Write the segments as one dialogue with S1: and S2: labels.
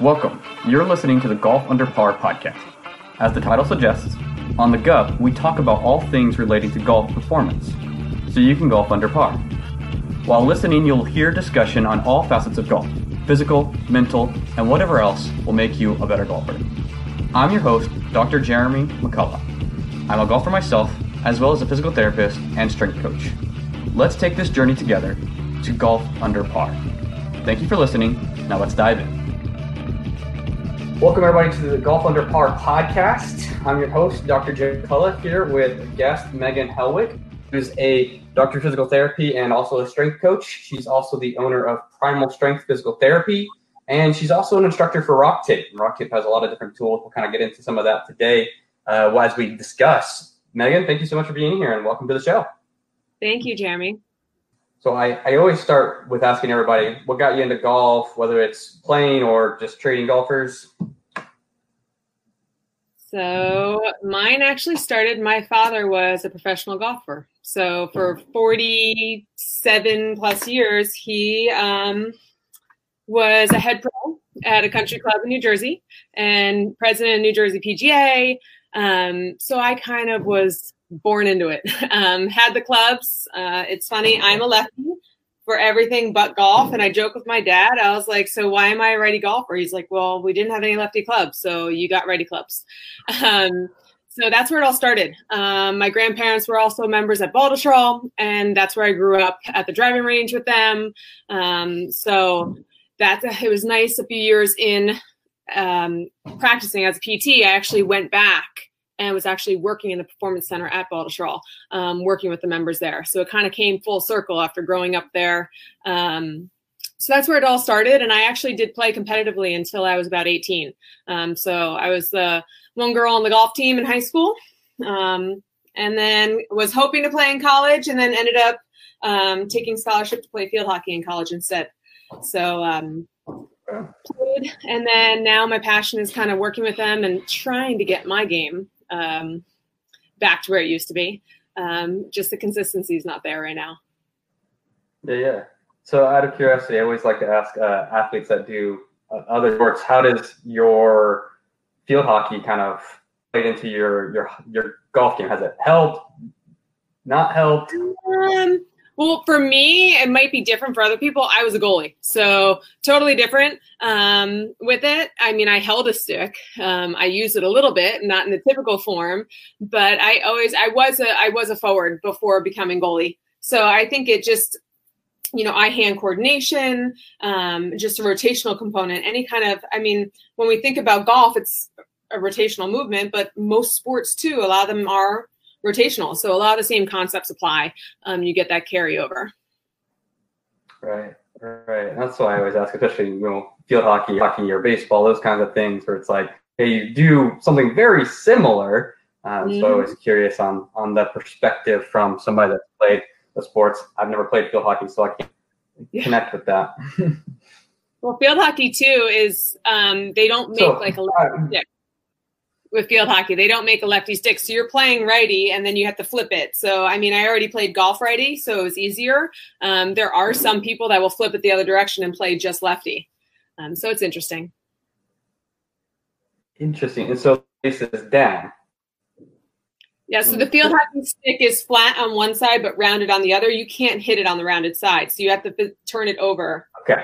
S1: Welcome. You're listening to the Golf Under Par podcast. As the title suggests, on the GUP, we talk about all things relating to golf performance, so you can golf under par. While listening, you'll hear discussion on all facets of golf physical, mental, and whatever else will make you a better golfer. I'm your host, Dr. Jeremy McCullough. I'm a golfer myself, as well as a physical therapist and strength coach. Let's take this journey together to golf under par. Thank you for listening. Now let's dive in. Welcome, everybody, to the Golf Under Par podcast. I'm your host, Dr. Jim Cullen, here with guest Megan Helwig, who's a doctor of physical therapy and also a strength coach. She's also the owner of Primal Strength Physical Therapy, and she's also an instructor for RockTape. Rock Tape has a lot of different tools. We'll kind of get into some of that today uh, as we discuss. Megan, thank you so much for being here and welcome to the show.
S2: Thank you, Jeremy.
S1: So I, I always start with asking everybody what got you into golf, whether it's playing or just trading golfers.
S2: So mine actually started. My father was a professional golfer. So for 47 plus years, he um, was a head pro at a country club in New Jersey and president of New Jersey PGA. Um, so I kind of was born into it. Um, had the clubs. Uh, it's funny. I'm a lefty for everything but golf. And I joke with my dad. I was like, "So why am I a righty golfer?" He's like, "Well, we didn't have any lefty clubs, so you got righty clubs." Um, so that's where it all started. Um, my grandparents were also members at Baltusrol, and that's where I grew up at the driving range with them. Um, so that it was nice. A few years in um, practicing as a PT, I actually went back and was actually working in the performance center at Baltusrol, um, working with the members there. So it kind of came full circle after growing up there. Um, so that's where it all started. And I actually did play competitively until I was about 18. Um, so I was the one girl on the golf team in high school. Um, and then was hoping to play in college and then ended up um, taking scholarship to play field hockey in college instead. So um, and then now my passion is kind of working with them and trying to get my game um, back to where it used to be. Um, just the consistency is not there right now.
S1: Yeah, yeah. So, out of curiosity, I always like to ask uh, athletes that do uh, other sports, how does your field hockey kind of played into your your your golf game? Has it helped? Not helped?
S2: Um, well, for me, it might be different for other people. I was a goalie, so totally different um, with it. I mean, I held a stick. Um, I used it a little bit, not in the typical form, but I always I was a I was a forward before becoming goalie. So I think it just you know eye hand coordination um, just a rotational component any kind of i mean when we think about golf it's a rotational movement but most sports too a lot of them are rotational. So a lot of the same concepts apply. Um, you get that carryover.
S1: Right, right. That's why I always ask, especially you know, field hockey, hockey, or baseball, those kinds of things, where it's like, hey, you do something very similar. Um, mm-hmm. So I was curious on on the perspective from somebody that's played the sports. I've never played field hockey, so I can't yeah. connect with that.
S2: well, field hockey too is um, they don't make so, like a uh, with field hockey. They don't make a lefty stick. So you're playing righty and then you have to flip it. So, I mean, I already played golf righty, so it was easier. Um, there are some people that will flip it the other direction and play just lefty. Um, so it's interesting.
S1: Interesting. And so this is down.
S2: Yeah, so the field hockey stick is flat on one side but rounded on the other. You can't hit it on the rounded side, so you have to turn it over.
S1: Okay.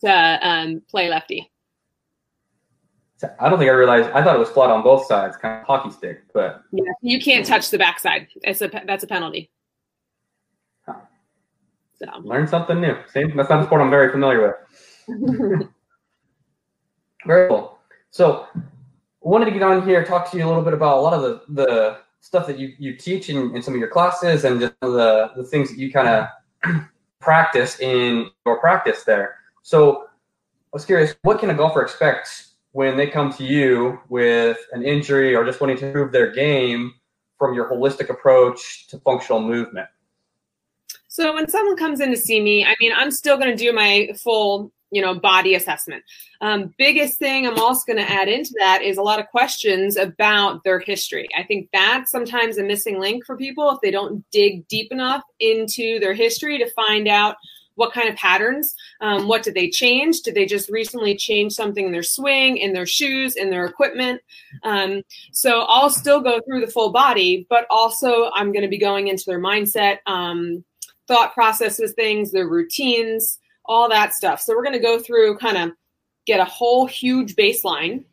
S2: To um, play lefty.
S1: I don't think I realized. I thought it was flat on both sides, kind of hockey stick, but
S2: yeah, you can't touch the backside. It's a that's a penalty.
S1: Huh. So learn something new. Same. That's not a sport I'm very familiar with. very cool. So, wanted to get on here, talk to you a little bit about a lot of the the stuff that you you teach in, in some of your classes, and just the the things that you kind of practice in your practice there. So I was curious, what can a golfer expect when they come to you with an injury or just wanting to improve their game from your holistic approach to functional movement?
S2: So when someone comes in to see me, I mean, I'm still going to do my full, you know, body assessment. Um, biggest thing I'm also going to add into that is a lot of questions about their history. I think that's sometimes a missing link for people if they don't dig deep enough into their history to find out what kind of patterns um, what did they change? Did they just recently change something in their swing in their shoes in their equipment? Um, so i'll still go through the full body but also i'm going to be going into their mindset um, thought process with things their routines all that stuff. So we're going to go through kind of get a whole huge baseline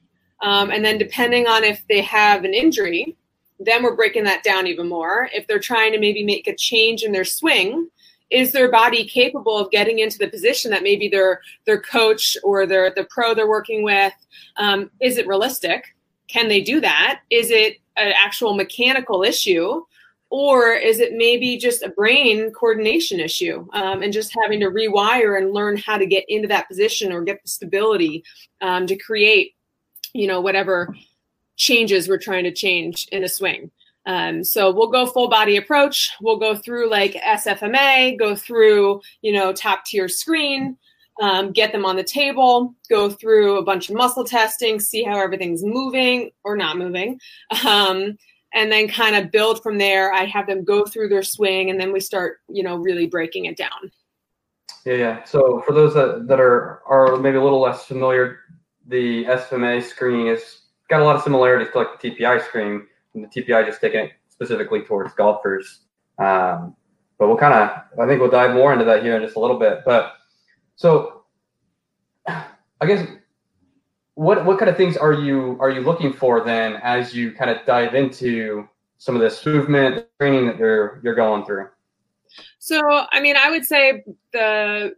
S2: um, and then depending on if they have an injury then we're breaking that down even more. If they're trying to maybe make a change in their swing is their body capable of getting into the position that maybe their their coach or their the pro they're working with um, is it realistic? Can they do that? Is it an actual mechanical issue? Or is it maybe just a brain coordination issue um, and just having to rewire and learn how to get into that position or get the stability um, to create you know whatever changes we're trying to change in a swing um, so we'll go full body approach. We'll go through like SFMA, go through, you know, top tier screen, um, get them on the table, go through a bunch of muscle testing, see how everything's moving or not moving. Um, and then kind of build from there. I have them go through their swing and then we start, you know, really breaking it down.
S1: Yeah, yeah. So for those that, that are are maybe a little less familiar, the SFMA screen has got a lot of similarities to like the TPI screen and the TPI just taking it specifically towards golfers. Um, but we'll kind of, I think we'll dive more into that here in just a little bit. But so, I guess what what kind of things are you are you looking for then as you kind of dive into some of this movement training that you're you're going through?
S2: So, I mean, I would say the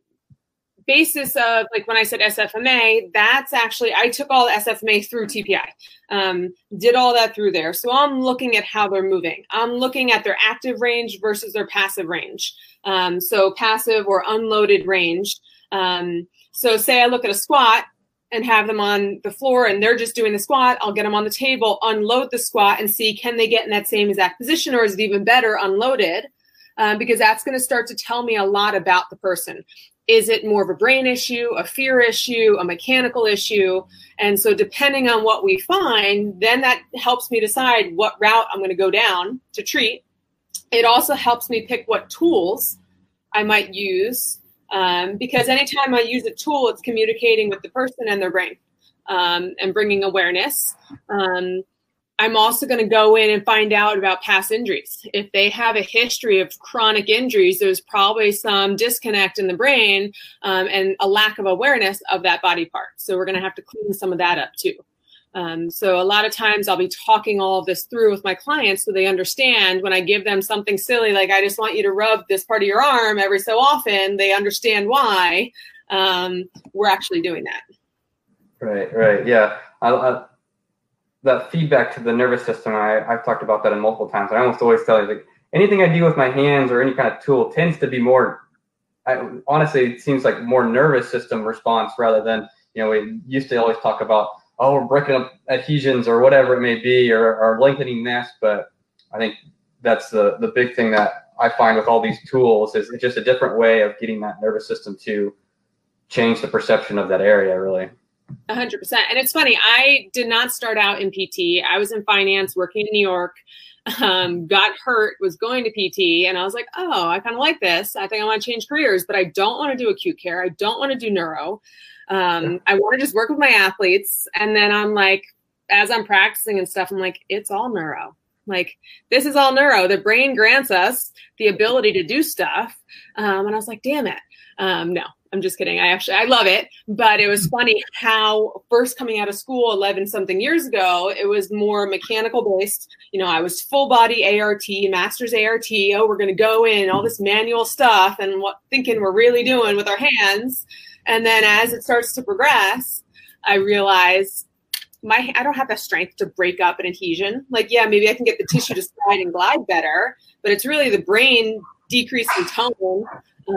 S2: basis of like when I said SFMA, that's actually I took all SFMA through TPI, um, did all that through there. So I'm looking at how they're moving. I'm looking at their active range versus their passive range. Um, so passive or unloaded range. Um, so say I look at a squat and have them on the floor and they're just doing the squat. I'll get them on the table, unload the squat, and see can they get in that same exact position or is it even better unloaded? Um, because that's going to start to tell me a lot about the person is it more of a brain issue, a fear issue, a mechanical issue? And so, depending on what we find, then that helps me decide what route I'm going to go down to treat. It also helps me pick what tools I might use um, because anytime I use a tool, it's communicating with the person and their brain um, and bringing awareness. Um, I'm also going to go in and find out about past injuries. If they have a history of chronic injuries, there's probably some disconnect in the brain um, and a lack of awareness of that body part. So we're going to have to clean some of that up too. Um, so a lot of times I'll be talking all of this through with my clients so they understand when I give them something silly like I just want you to rub this part of your arm every so often, they understand why um, we're actually doing that.
S1: Right, right, yeah. I, I, that feedback to the nervous system. I, I've talked about that multiple times. I almost always tell you like anything I do with my hands or any kind of tool tends to be more. I, honestly, it seems like more nervous system response rather than you know we used to always talk about oh we're breaking up adhesions or whatever it may be or, or lengthening this, but I think that's the the big thing that I find with all these tools is just a different way of getting that nervous system to change the perception of that area really.
S2: 100%. And it's funny, I did not start out in PT. I was in finance working in New York, um, got hurt, was going to PT, and I was like, oh, I kind of like this. I think I want to change careers, but I don't want to do acute care. I don't want to do neuro. Um, I want to just work with my athletes. And then I'm like, as I'm practicing and stuff, I'm like, it's all neuro. Like, this is all neuro. The brain grants us the ability to do stuff. Um, and I was like, damn it. Um, no, I'm just kidding. I actually I love it, but it was funny how first coming out of school 11 something years ago, it was more mechanical based. You know, I was full body ART, master's ART. Oh, we're going to go in all this manual stuff and what thinking we're really doing with our hands. And then as it starts to progress, I realize my I don't have the strength to break up an adhesion. Like, yeah, maybe I can get the tissue to slide and glide better, but it's really the brain decreasing tone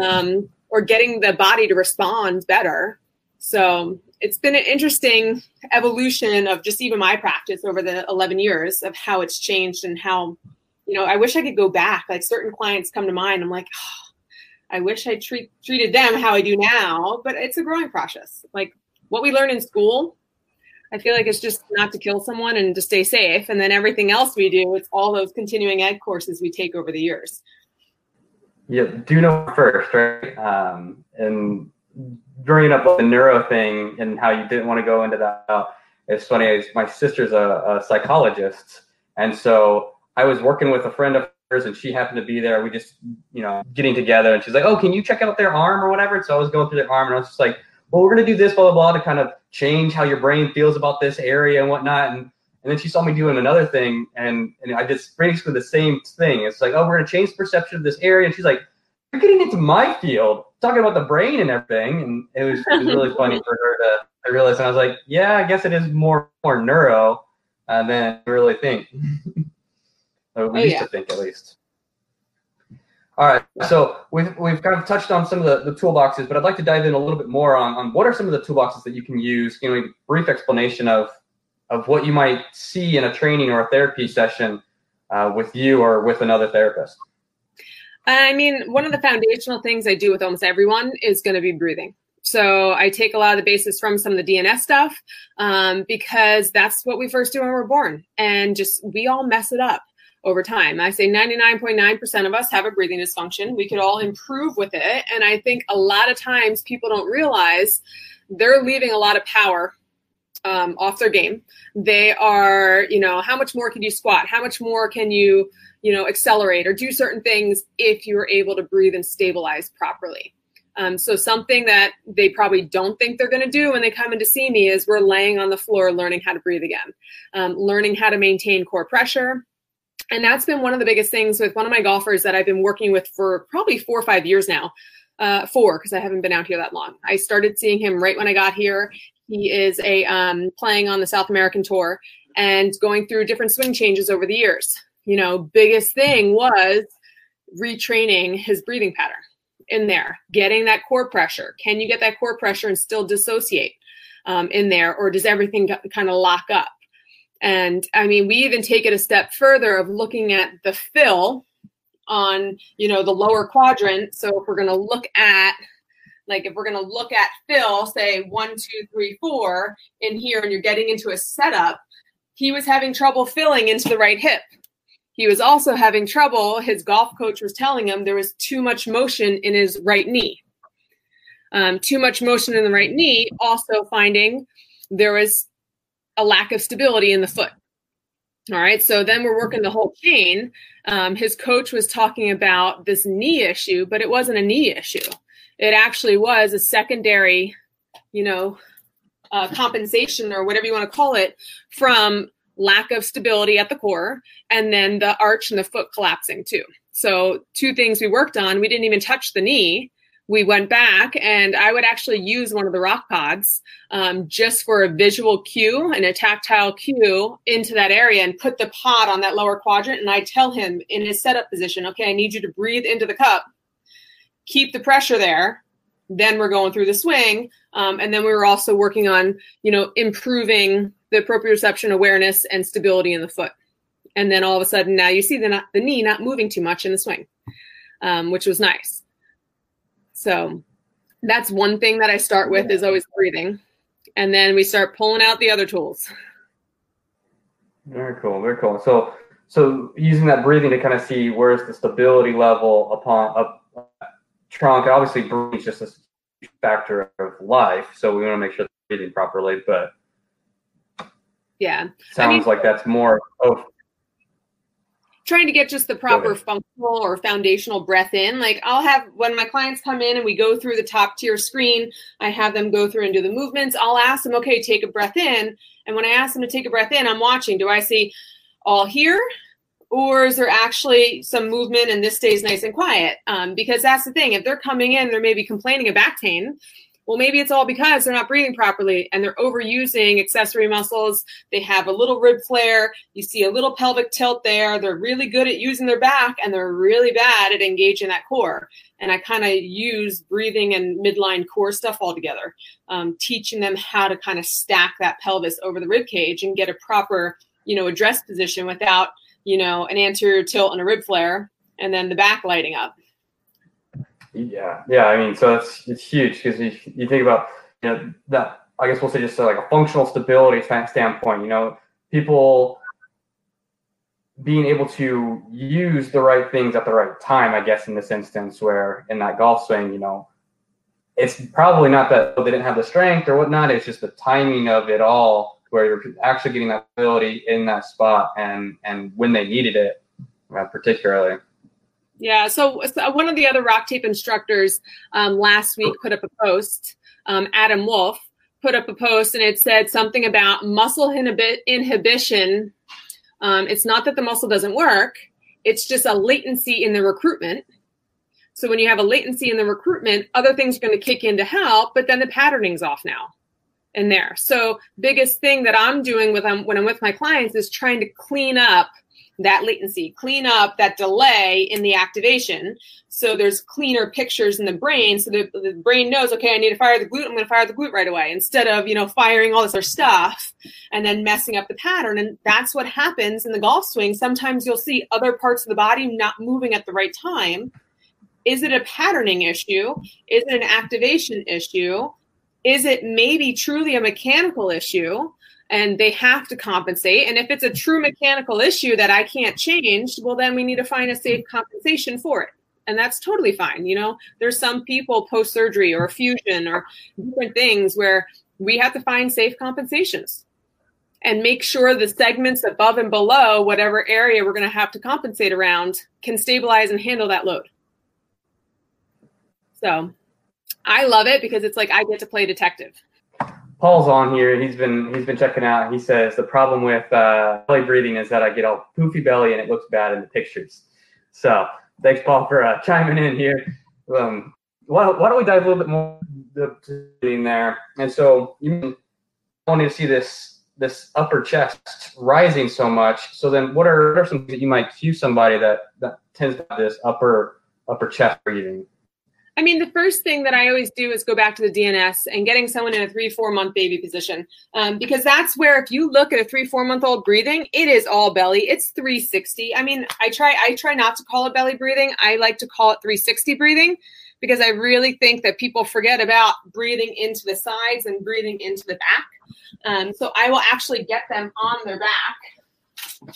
S2: um, or getting the body to respond better So it's been an interesting evolution of just even my practice over the 11 years of how it's changed and how, you know, I wish I could go back. Like certain clients come to mind. I'm like, oh, I wish I treat, treated them how I do now, but it's a growing process. Like what we learn in school, I feel like it's just not to kill someone and to stay safe. And then everything else we do, it's all those continuing ed courses we take over the years.
S1: Yeah, do know first, right? Um, and bringing up the neuro thing and how you didn't want to go into that. It's funny. My sister's a, a psychologist, and so I was working with a friend of hers, and she happened to be there. We just, you know, getting together, and she's like, "Oh, can you check out their arm or whatever?" So I was going through their arm, and I was just like, "Well, we're gonna do this, blah blah blah, to kind of change how your brain feels about this area and whatnot." And and then she saw me doing another thing, and and I just basically the same thing. It's like, "Oh, we're gonna change the perception of this area," and she's like, "You're getting into my field." talking about the brain and everything, and it was, it was really funny for her to I realized, and I was like, yeah, I guess it is more more neuro uh, than I really think. or we oh, used yeah. to think, at least. All right, so we've we've kind of touched on some of the, the toolboxes, but I'd like to dive in a little bit more on, on what are some of the toolboxes that you can use. You know, brief explanation of of what you might see in a training or a therapy session uh, with you or with another therapist.
S2: I mean, one of the foundational things I do with almost everyone is going to be breathing. So I take a lot of the basis from some of the DNS stuff um, because that's what we first do when we're born, and just we all mess it up over time. I say 99.9% of us have a breathing dysfunction. We could all improve with it, and I think a lot of times people don't realize they're leaving a lot of power um, off their game. They are, you know, how much more can you squat? How much more can you you know, accelerate or do certain things if you're able to breathe and stabilize properly. Um, so something that they probably don't think they're going to do when they come in to see me is we're laying on the floor learning how to breathe again, um, learning how to maintain core pressure. And that's been one of the biggest things with one of my golfers that I've been working with for probably four or five years now. Uh, four, because I haven't been out here that long. I started seeing him right when I got here. He is a um, playing on the South American tour and going through different swing changes over the years you know, biggest thing was retraining his breathing pattern in there, getting that core pressure. Can you get that core pressure and still dissociate um, in there, or does everything kind of lock up? And I mean, we even take it a step further of looking at the fill on, you know, the lower quadrant. So if we're going to look at like if we're going to look at Phil, say one, two, three, four in here, and you're getting into a setup, he was having trouble filling into the right hip. He was also having trouble. His golf coach was telling him there was too much motion in his right knee. Um, too much motion in the right knee, also finding there was a lack of stability in the foot. All right, so then we're working the whole chain. Um, his coach was talking about this knee issue, but it wasn't a knee issue. It actually was a secondary, you know, uh, compensation or whatever you want to call it from lack of stability at the core, and then the arch and the foot collapsing too. So, two things we worked on. We didn't even touch the knee. We went back, and I would actually use one of the rock pods um, just for a visual cue and a tactile cue into that area and put the pod on that lower quadrant. And I tell him in his setup position, okay, I need you to breathe into the cup, keep the pressure there. Then we're going through the swing. Um, and then we were also working on, you know, improving the proprioception awareness and stability in the foot. And then all of a sudden, now you see the, the knee not moving too much in the swing, um, which was nice. So that's one thing that I start with is always breathing. And then we start pulling out the other tools.
S1: Very cool. Very cool. So, so using that breathing to kind of see where's the stability level upon up trunk. Obviously, breathing is just a factor of life, so we want to make sure breathing properly. But
S2: yeah.
S1: Sounds I mean, like that's more of
S2: trying to get just the proper functional or foundational breath in. Like I'll have when my clients come in and we go through the top tier screen, I have them go through and do the movements. I'll ask them, okay, take a breath in. And when I ask them to take a breath in, I'm watching. Do I see all here? Or is there actually some movement and this stays nice and quiet? Um, because that's the thing. If they're coming in, they're maybe complaining of back pain Well, maybe it's all because they're not breathing properly and they're overusing accessory muscles. They have a little rib flare. You see a little pelvic tilt there. They're really good at using their back and they're really bad at engaging that core. And I kind of use breathing and midline core stuff all together, um, teaching them how to kind of stack that pelvis over the rib cage and get a proper, you know, address position without, you know, an anterior tilt and a rib flare and then the back lighting up.
S1: Yeah, yeah. I mean, so it's it's huge because you, you think about you know that I guess we'll say just uh, like a functional stability standpoint. You know, people being able to use the right things at the right time. I guess in this instance, where in that golf swing, you know, it's probably not that they didn't have the strength or whatnot. It's just the timing of it all, where you're actually getting that ability in that spot and and when they needed it, uh, particularly.
S2: Yeah. So, so, one of the other RockTape instructors um, last week put up a post. Um, Adam Wolf put up a post, and it said something about muscle inhibi- inhibition. Um, it's not that the muscle doesn't work; it's just a latency in the recruitment. So when you have a latency in the recruitment, other things are going to kick in to help, but then the patterning's off now in there. So biggest thing that I'm doing with um, when I'm with my clients is trying to clean up that latency, clean up that delay in the activation. So there's cleaner pictures in the brain. So the, the brain knows, okay, I need to fire the glute. I'm going to fire the glute right away instead of, you know, firing all this other stuff and then messing up the pattern. And that's what happens in the golf swing. Sometimes you'll see other parts of the body not moving at the right time. Is it a patterning issue? Is it an activation issue? Is it maybe truly a mechanical issue? and they have to compensate. And if it's a true mechanical issue that I can't change, well, then we need to find a safe compensation for it. And that's totally fine. You know, there's some people post surgery or fusion or different things where we have to find safe compensations and make sure the segments above and below whatever area we're going to have to compensate around can stabilize and handle that load. So I love it because it's like I get to play detective.
S1: Paul's on here. He's been he's been checking out. He says the problem with uh, belly breathing is that I get all poofy belly and it looks bad in the pictures. So thanks, Paul, for uh, chiming in here. Um, why, why don't we dive a little bit more in there? And so you wanting to see this this upper chest rising so much. So then, what are, what are some things that you might cue somebody that that tends to have this upper upper chest breathing?
S2: I mean, the first thing that I always do is go back to the DNS and getting someone in a three, four month baby position. Um, because that's where, if you look at a three, four month old breathing, it is all belly. It's 360. I mean, I try, I try not to call it belly breathing. I like to call it 360 breathing because I really think that people forget about breathing into the sides and breathing into the back. Um, so I will actually get them on their back.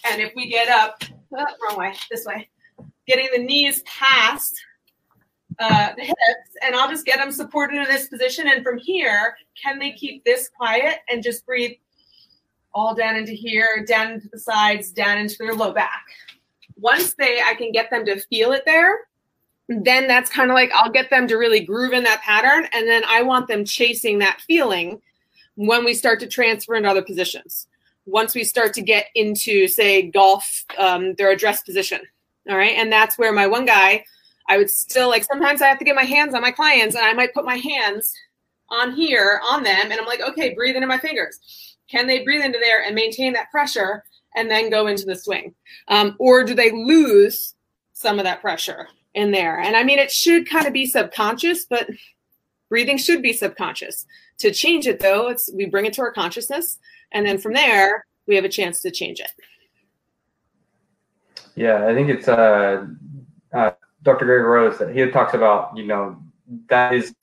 S2: And if we get up, oh, wrong way, this way, getting the knees past uh, the hips, and I'll just get them supported in this position. And from here, can they keep this quiet and just breathe all down into here, down into the sides, down into their low back? Once they, I can get them to feel it there. Then that's kind of like I'll get them to really groove in that pattern, and then I want them chasing that feeling when we start to transfer into other positions. Once we start to get into, say, golf, um, their address position. All right. And that's where my one guy, I would still like sometimes I have to get my hands on my clients and I might put my hands on here on them and I'm like, okay, breathe into my fingers. Can they breathe into there and maintain that pressure and then go into the swing? Um, or do they lose some of that pressure in there? And I mean, it should kind of be subconscious, but breathing should be subconscious. To change it though, it's we bring it to our consciousness and then from there we have a chance to change it.
S1: Yeah, I think it's uh, uh Dr. Greg Rose that he talks about, you know, that is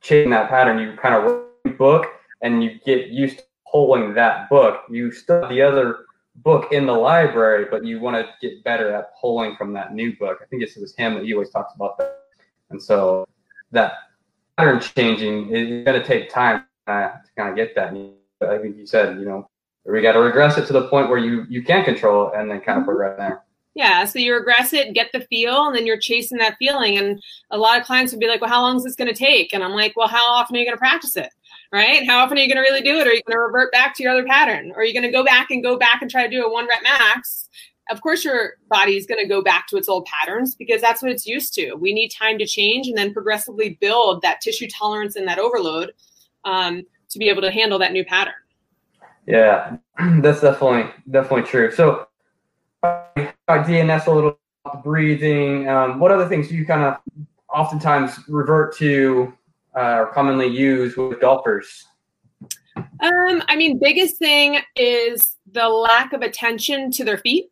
S1: changing that pattern. You kind of read book and you get used to pulling that book. You still have the other book in the library, but you want to get better at pulling from that new book. I think it was him that he always talks about that. And so that pattern changing is going to take time to kind of get that. I think you said, you know, we got to regress it to the point where you you can control it and then kind of mm-hmm. progress there.
S2: Yeah, so you regress it, get the feel, and then you're chasing that feeling. And a lot of clients would be like, "Well, how long is this going to take?" And I'm like, "Well, how often are you going to practice it? Right? How often are you going to really do it? Are you going to revert back to your other pattern? Or are you going to go back and go back and try to do a one rep max of course your body is going to go back to its old patterns because that's what it's used to. We need time to change and then progressively build that tissue tolerance and that overload um, to be able to handle that new pattern.
S1: Yeah, that's definitely definitely true. So, uh, DNS a little breathing. Um, what other things do you kind of oftentimes revert to uh, or commonly use with golfers?
S2: Um, I mean, biggest thing is the lack of attention to their feet.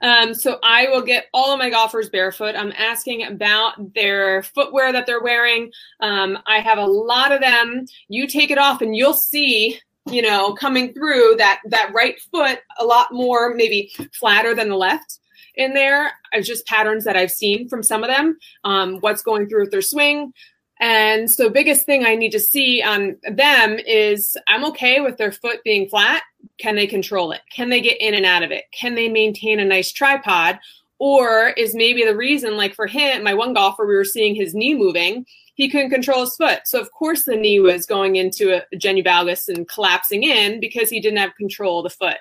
S2: Um, so I will get all of my golfers barefoot. I'm asking about their footwear that they're wearing. Um, I have a lot of them. You take it off and you'll see, you know, coming through that that right foot a lot more maybe flatter than the left in there. It's just patterns that I've seen from some of them. Um, what's going through with their swing. And so, biggest thing I need to see on them is I'm okay with their foot being flat. Can they control it? Can they get in and out of it? Can they maintain a nice tripod? Or is maybe the reason, like for him, my one golfer, we were seeing his knee moving, he couldn't control his foot. So, of course, the knee was going into a genu valgus and collapsing in because he didn't have control of the foot.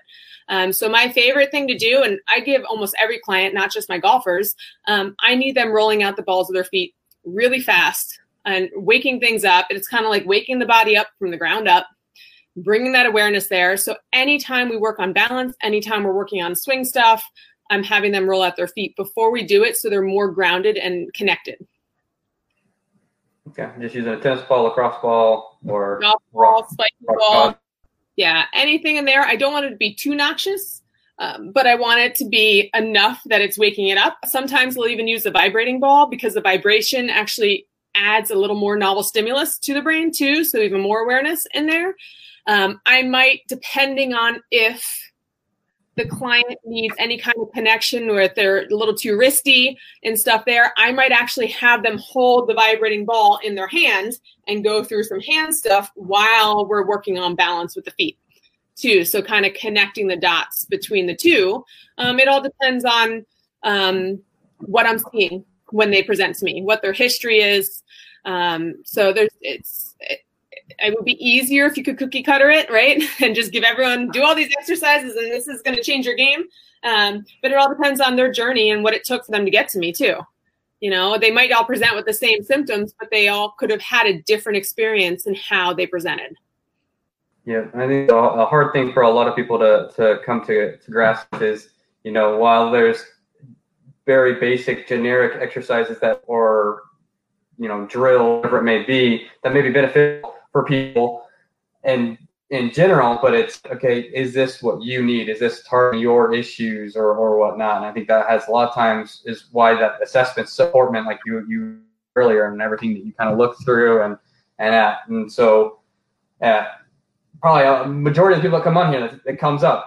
S2: Um, so, my favorite thing to do, and I give almost every client, not just my golfers, um, I need them rolling out the balls of their feet really fast and waking things up. It's kind of like waking the body up from the ground up, bringing that awareness there. So anytime we work on balance, anytime we're working on swing stuff, I'm having them roll out their feet before we do it so they're more grounded and connected.
S1: Okay, just using a tennis ball, lacrosse ball, or
S2: golf ball, spiky ball. Yeah, anything in there. I don't want it to be too noxious, um, but I want it to be enough that it's waking it up. Sometimes we'll even use a vibrating ball because the vibration actually adds a little more novel stimulus to the brain too, so even more awareness in there. Um, I might, depending on if the client needs any kind of connection or if they're a little too risky and stuff there, I might actually have them hold the vibrating ball in their hands and go through some hand stuff while we're working on balance with the feet too. So kind of connecting the dots between the two. Um, it all depends on um, what I'm seeing when they present to me, what their history is. Um, so there's it's it, would be easier if you could cookie cutter it, right? and just give everyone do all these exercises and this is going to change your game. Um, but it all depends on their journey and what it took for them to get to me too. You know, they might all present with the same symptoms, but they all could have had a different experience in how they presented.
S1: Yeah, I think a hard thing for a lot of people to, to come to, to grasp is, you know, while there's very basic generic exercises that or you know drill whatever it may be that may be beneficial for people and in general but it's okay is this what you need? Is this targeting your issues or or whatnot? And i think that has a lot of times is why that assessment support like you you earlier and everything that you kind of look through and and at. And so yeah probably a majority of people that come on here that, comes up.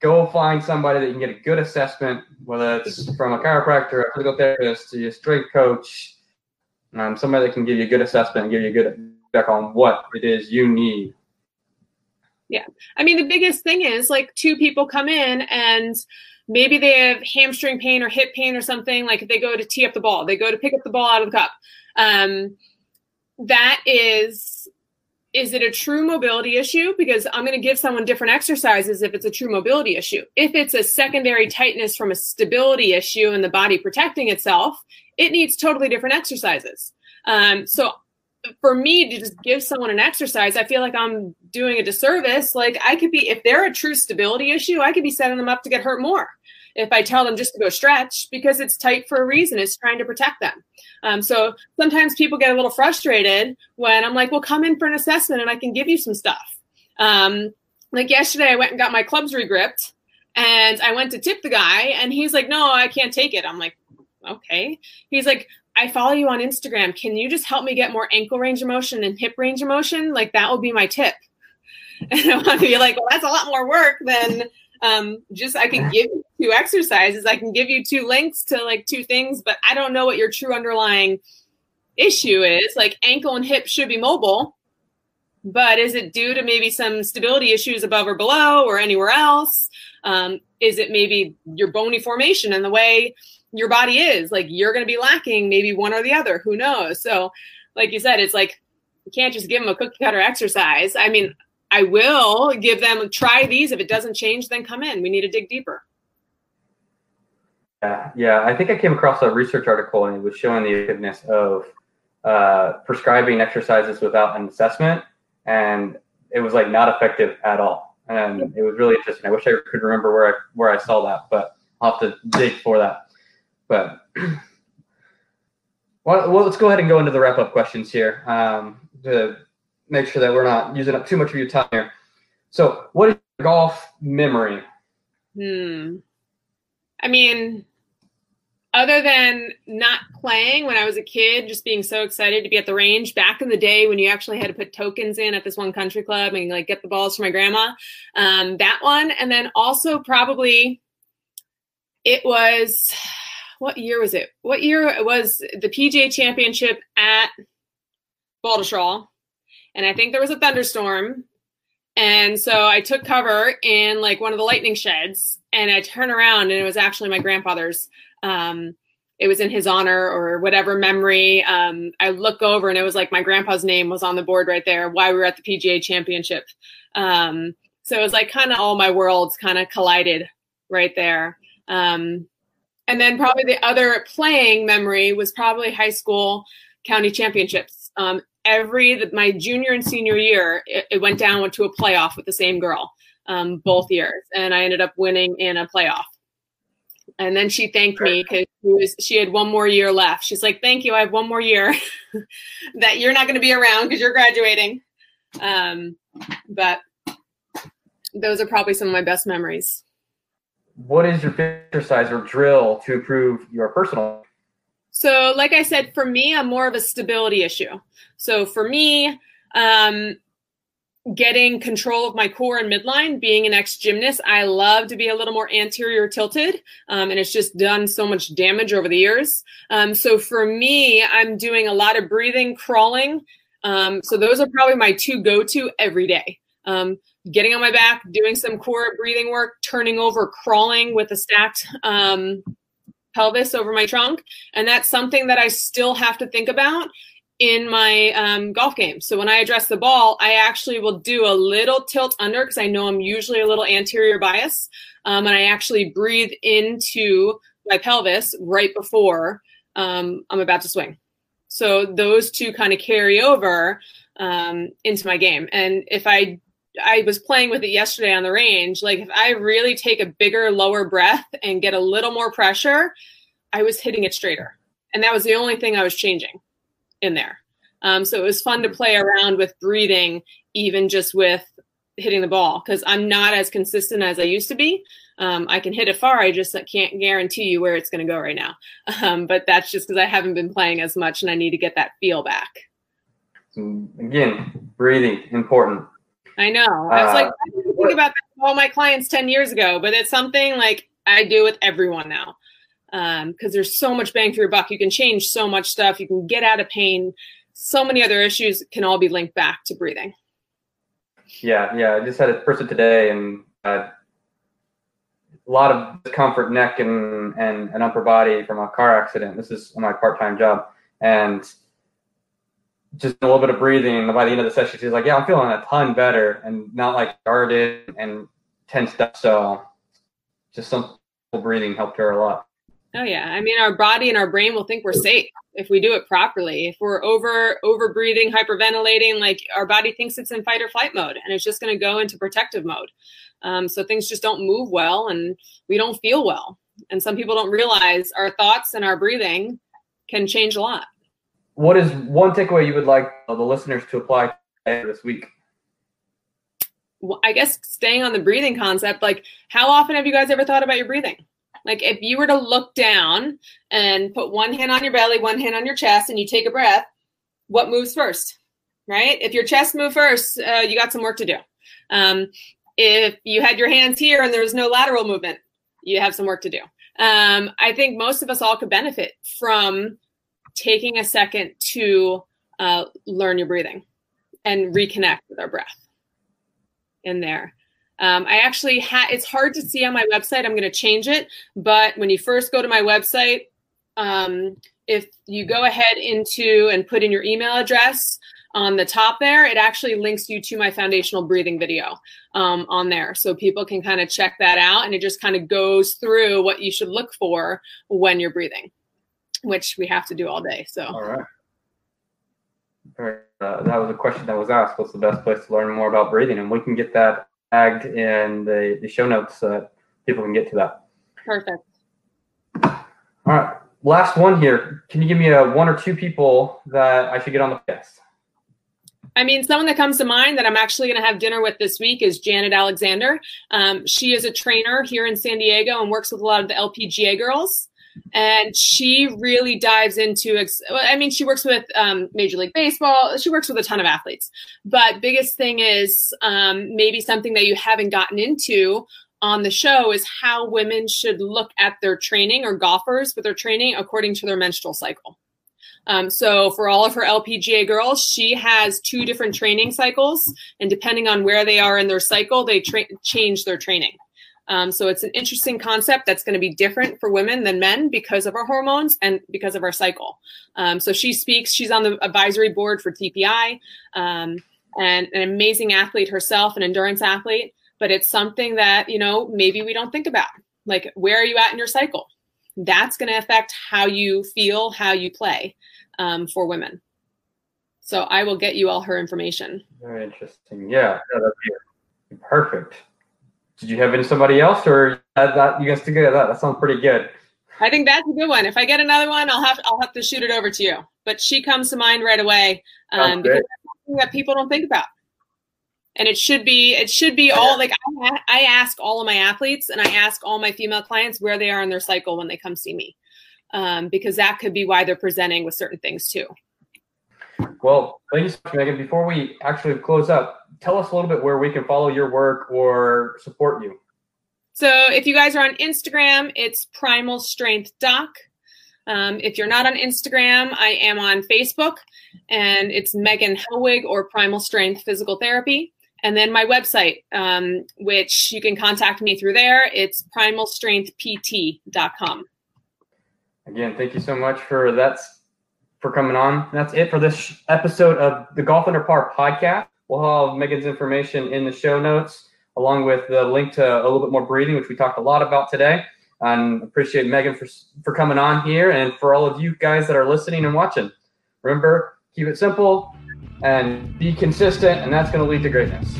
S1: Go find somebody that you can get a good assessment, whether it's from a chiropractor, a physical therapist, a strength coach, um, somebody that can give you a good assessment and give you a good feedback on what it is you need.
S2: Yeah. I mean, the biggest thing is like two people come in and maybe they have hamstring pain or hip pain or something. Like they go to tee up the ball, they go to pick up the ball out of the cup. Um, that is is it a true mobility issue? Because I'm going to give someone different exercises if it's a true mobility issue. If it's a secondary tightness from a stability issue and the body protecting itself, it needs totally different exercises. Um, so for me to just give someone an exercise, I feel like I'm doing a disservice. Like I could be, if they're a true stability issue, I could be setting them up to get hurt more if I tell them just to go stretch because it's tight for a reason. It's trying to protect them. Um, so sometimes people get a little frustrated when I'm like, well, come in for an assessment and I can give you some stuff. Um, like yesterday, I went and got my clubs regripped and I went to tip the guy and he's like, no, I can't take it. I'm like, okay. He's like, I follow you on Instagram. Can you just help me get more ankle range of motion and hip range of motion? Like that will be my tip. And I want to be like, well, that's a lot more work than um, just I can give you two exercises. I can give you two links to like two things, but I don't know what your true underlying issue is. Like ankle and hip should be mobile, but is it due to maybe some stability issues above or below or anywhere else? Um, is it maybe your bony formation and the way your body is? Like you're going to be lacking maybe one or the other. Who knows? So, like you said, it's like you can't just give them a cookie cutter exercise. I mean, I will give them try these. If it doesn't change, then come in. We need to dig deeper.
S1: Yeah, yeah. I think I came across a research article and it was showing the effectiveness of uh, prescribing exercises without an assessment, and it was like not effective at all. And it was really interesting. I wish I could remember where I where I saw that, but I'll have to dig for that. But well, let's go ahead and go into the wrap up questions here um, to make sure that we're not using up too much of your time here. So, what is your golf memory?
S2: Hmm. I mean, other than not playing when I was a kid, just being so excited to be at the range back in the day when you actually had to put tokens in at this one country club and like get the balls for my grandma. Um, that one. And then also probably it was what year was it? What year was the PGA championship at Baltusrol. And I think there was a thunderstorm. And so I took cover in like one of the lightning sheds and I turned around and it was actually my grandfather's um, it was in his honor or whatever memory. Um, I look over and it was like my grandpa's name was on the board right there while we were at the PGA championship. Um, so it was like kind of all my worlds kind of collided right there. Um, and then probably the other playing memory was probably high school county championships. Um, every the, my junior and senior year, it, it, went down to a playoff with the same girl um, both years, and I ended up winning in a playoff. And then she thanked me because she, was, she had one more year left. She's like, "Thank you, I have one more year that you're not going to be around because you're graduating." Um, but those are probably some of my best memories.
S1: What is your exercise or drill to improve your personal?
S2: So, like I said, for me, I'm more of a stability issue. So, for me, um, getting control of my core and midline. Being an ex gymnast, I love to be a little more anterior tilted, um, and it's just done so much damage over the years. Um, so for me, I'm doing a lot of breathing, crawling. Um, so those are probably my two go to every day. Getting on my back, doing some core breathing work, turning over, crawling with a stacked um, pelvis over my trunk. And that's something that I still have to think about in my um, golf game. So when I address the ball, I actually will do a little tilt under because I know I'm usually a little anterior bias. Um, and I actually breathe into my pelvis right before um, I'm about to swing. So those two kind of carry over um, into my game. And if I I was playing with it yesterday on the range, like if I really take a bigger, lower breath and get a little more pressure, I was hitting it straighter. And that was the only thing I was changing in there. Um, so it was fun to play around with breathing, even just with hitting the ball, because I'm not as consistent as I used to be. Um, I can hit it far. I just can't guarantee you where it's going to go right now. Um, but that's just because I haven't been playing as much and I need to get that feel back.
S1: So again, breathing important.
S2: I know. I was uh, like, I didn't think about that all my clients 10 years ago, but it's something like I do with everyone now because um, there's so much bang for your buck. You can change so much stuff. You can get out of pain. So many other issues can all be linked back to breathing.
S1: Yeah, yeah. I just had a person today, and uh, a lot of discomfort, neck and and an upper body from a car accident. This is my part-time job, and just a little bit of breathing. And by the end of the session, she's like, "Yeah, I'm feeling a ton better, and not like guarded and tensed up." So, just some breathing helped her a lot.
S2: Oh yeah. I mean our body and our brain will think we're safe if we do it properly. If we're over over breathing, hyperventilating, like our body thinks it's in fight or flight mode and it's just gonna go into protective mode. Um, so things just don't move well and we don't feel well. And some people don't realize our thoughts and our breathing can change a lot.
S1: What is one takeaway you would like the listeners to apply this week?
S2: Well, I guess staying on the breathing concept, like how often have you guys ever thought about your breathing? Like if you were to look down and put one hand on your belly, one hand on your chest, and you take a breath, what moves first? Right? If your chest moved first, uh, you got some work to do. Um, if you had your hands here and there was no lateral movement, you have some work to do. Um, I think most of us all could benefit from taking a second to uh, learn your breathing and reconnect with our breath in there. Um, I actually it's hard to see on my website. I'm going to change it. But when you first go to my website, um, if you go ahead into and put in your email address, on the top there, it actually links you to my foundational breathing video um, on there. So people can kind of check that out. And it just kind of goes through what you should look for when you're breathing, which we have to do all day. So,
S3: all right. Uh, that was a question that was asked. What's the best place to learn more about breathing? And we can get that tagged in the, the show notes so that people can get to that.
S2: Perfect.
S3: All right. Last one here. Can you give me a one or two people that I should get on the podcast?
S2: I mean, someone that comes to mind that I'm actually going to have dinner with this week is Janet Alexander. Um, she is a trainer here in San Diego and works with a lot of the LPGA girls. And she really dives into, I mean, she works with um, Major League Baseball. She works with a ton of athletes. But biggest thing is um, maybe something that you haven't gotten into on the show is how women should look at their training or golfers with their training according to their menstrual cycle. Um, so for all of her LPGA girls, she has two different training cycles, and depending on where they are in their cycle, they tra- change their training. Um, so it's an interesting concept that's going to be different for women than men because of our hormones and because of our cycle. Um, so she speaks. She's on the advisory board for TPI, um, and an amazing athlete herself, an endurance athlete. But it's something that you know maybe we don't think about. Like, where are you at in your cycle? That's going to affect how you feel, how you play um, for women. So I will get you all her information.
S3: Very interesting. Yeah, be perfect. Did you have any somebody else, or that, that you guys together? That that sounds pretty good.
S2: I think that's a good one. If I get another one, I'll have I'll have to shoot it over to you. But she comes to mind right away um, because that's something that people don't think about. And it should be it should be all like I, I ask all of my athletes and I ask all my female clients where they are in their cycle when they come see me um, because that could be why they're presenting with certain things too.
S3: Well, thank you so much, Megan. Before we actually close up, tell us a little bit where we can follow your work or support you.
S2: So, if you guys are on Instagram, it's Primal Strength Doc. Um, if you're not on Instagram, I am on Facebook, and it's Megan Helwig or Primal Strength Physical Therapy. And then my website, um, which you can contact me through there, it's primalstrengthpt.com.
S3: Again, thank you so much for that for coming on. That's it for this episode of the Golf Under Par podcast. We'll have Megan's information in the show notes, along with the link to a little bit more breathing, which we talked a lot about today. And appreciate Megan for for coming on here, and for all of you guys that are listening and watching. Remember, keep it simple and be consistent, and that's going to lead to greatness.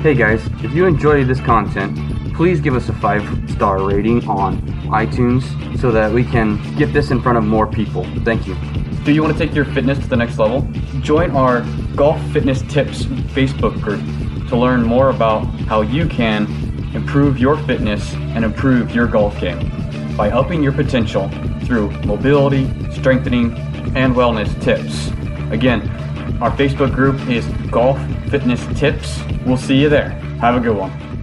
S1: Hey guys, if you enjoyed this content please give us a five star rating on iTunes so that we can get this in front of more people. Thank you. Do you want to take your fitness to the next level? Join our Golf Fitness Tips Facebook group to learn more about how you can improve your fitness and improve your golf game by upping your potential through mobility, strengthening, and wellness tips. Again, our Facebook group is Golf Fitness Tips. We'll see you there. Have a good one.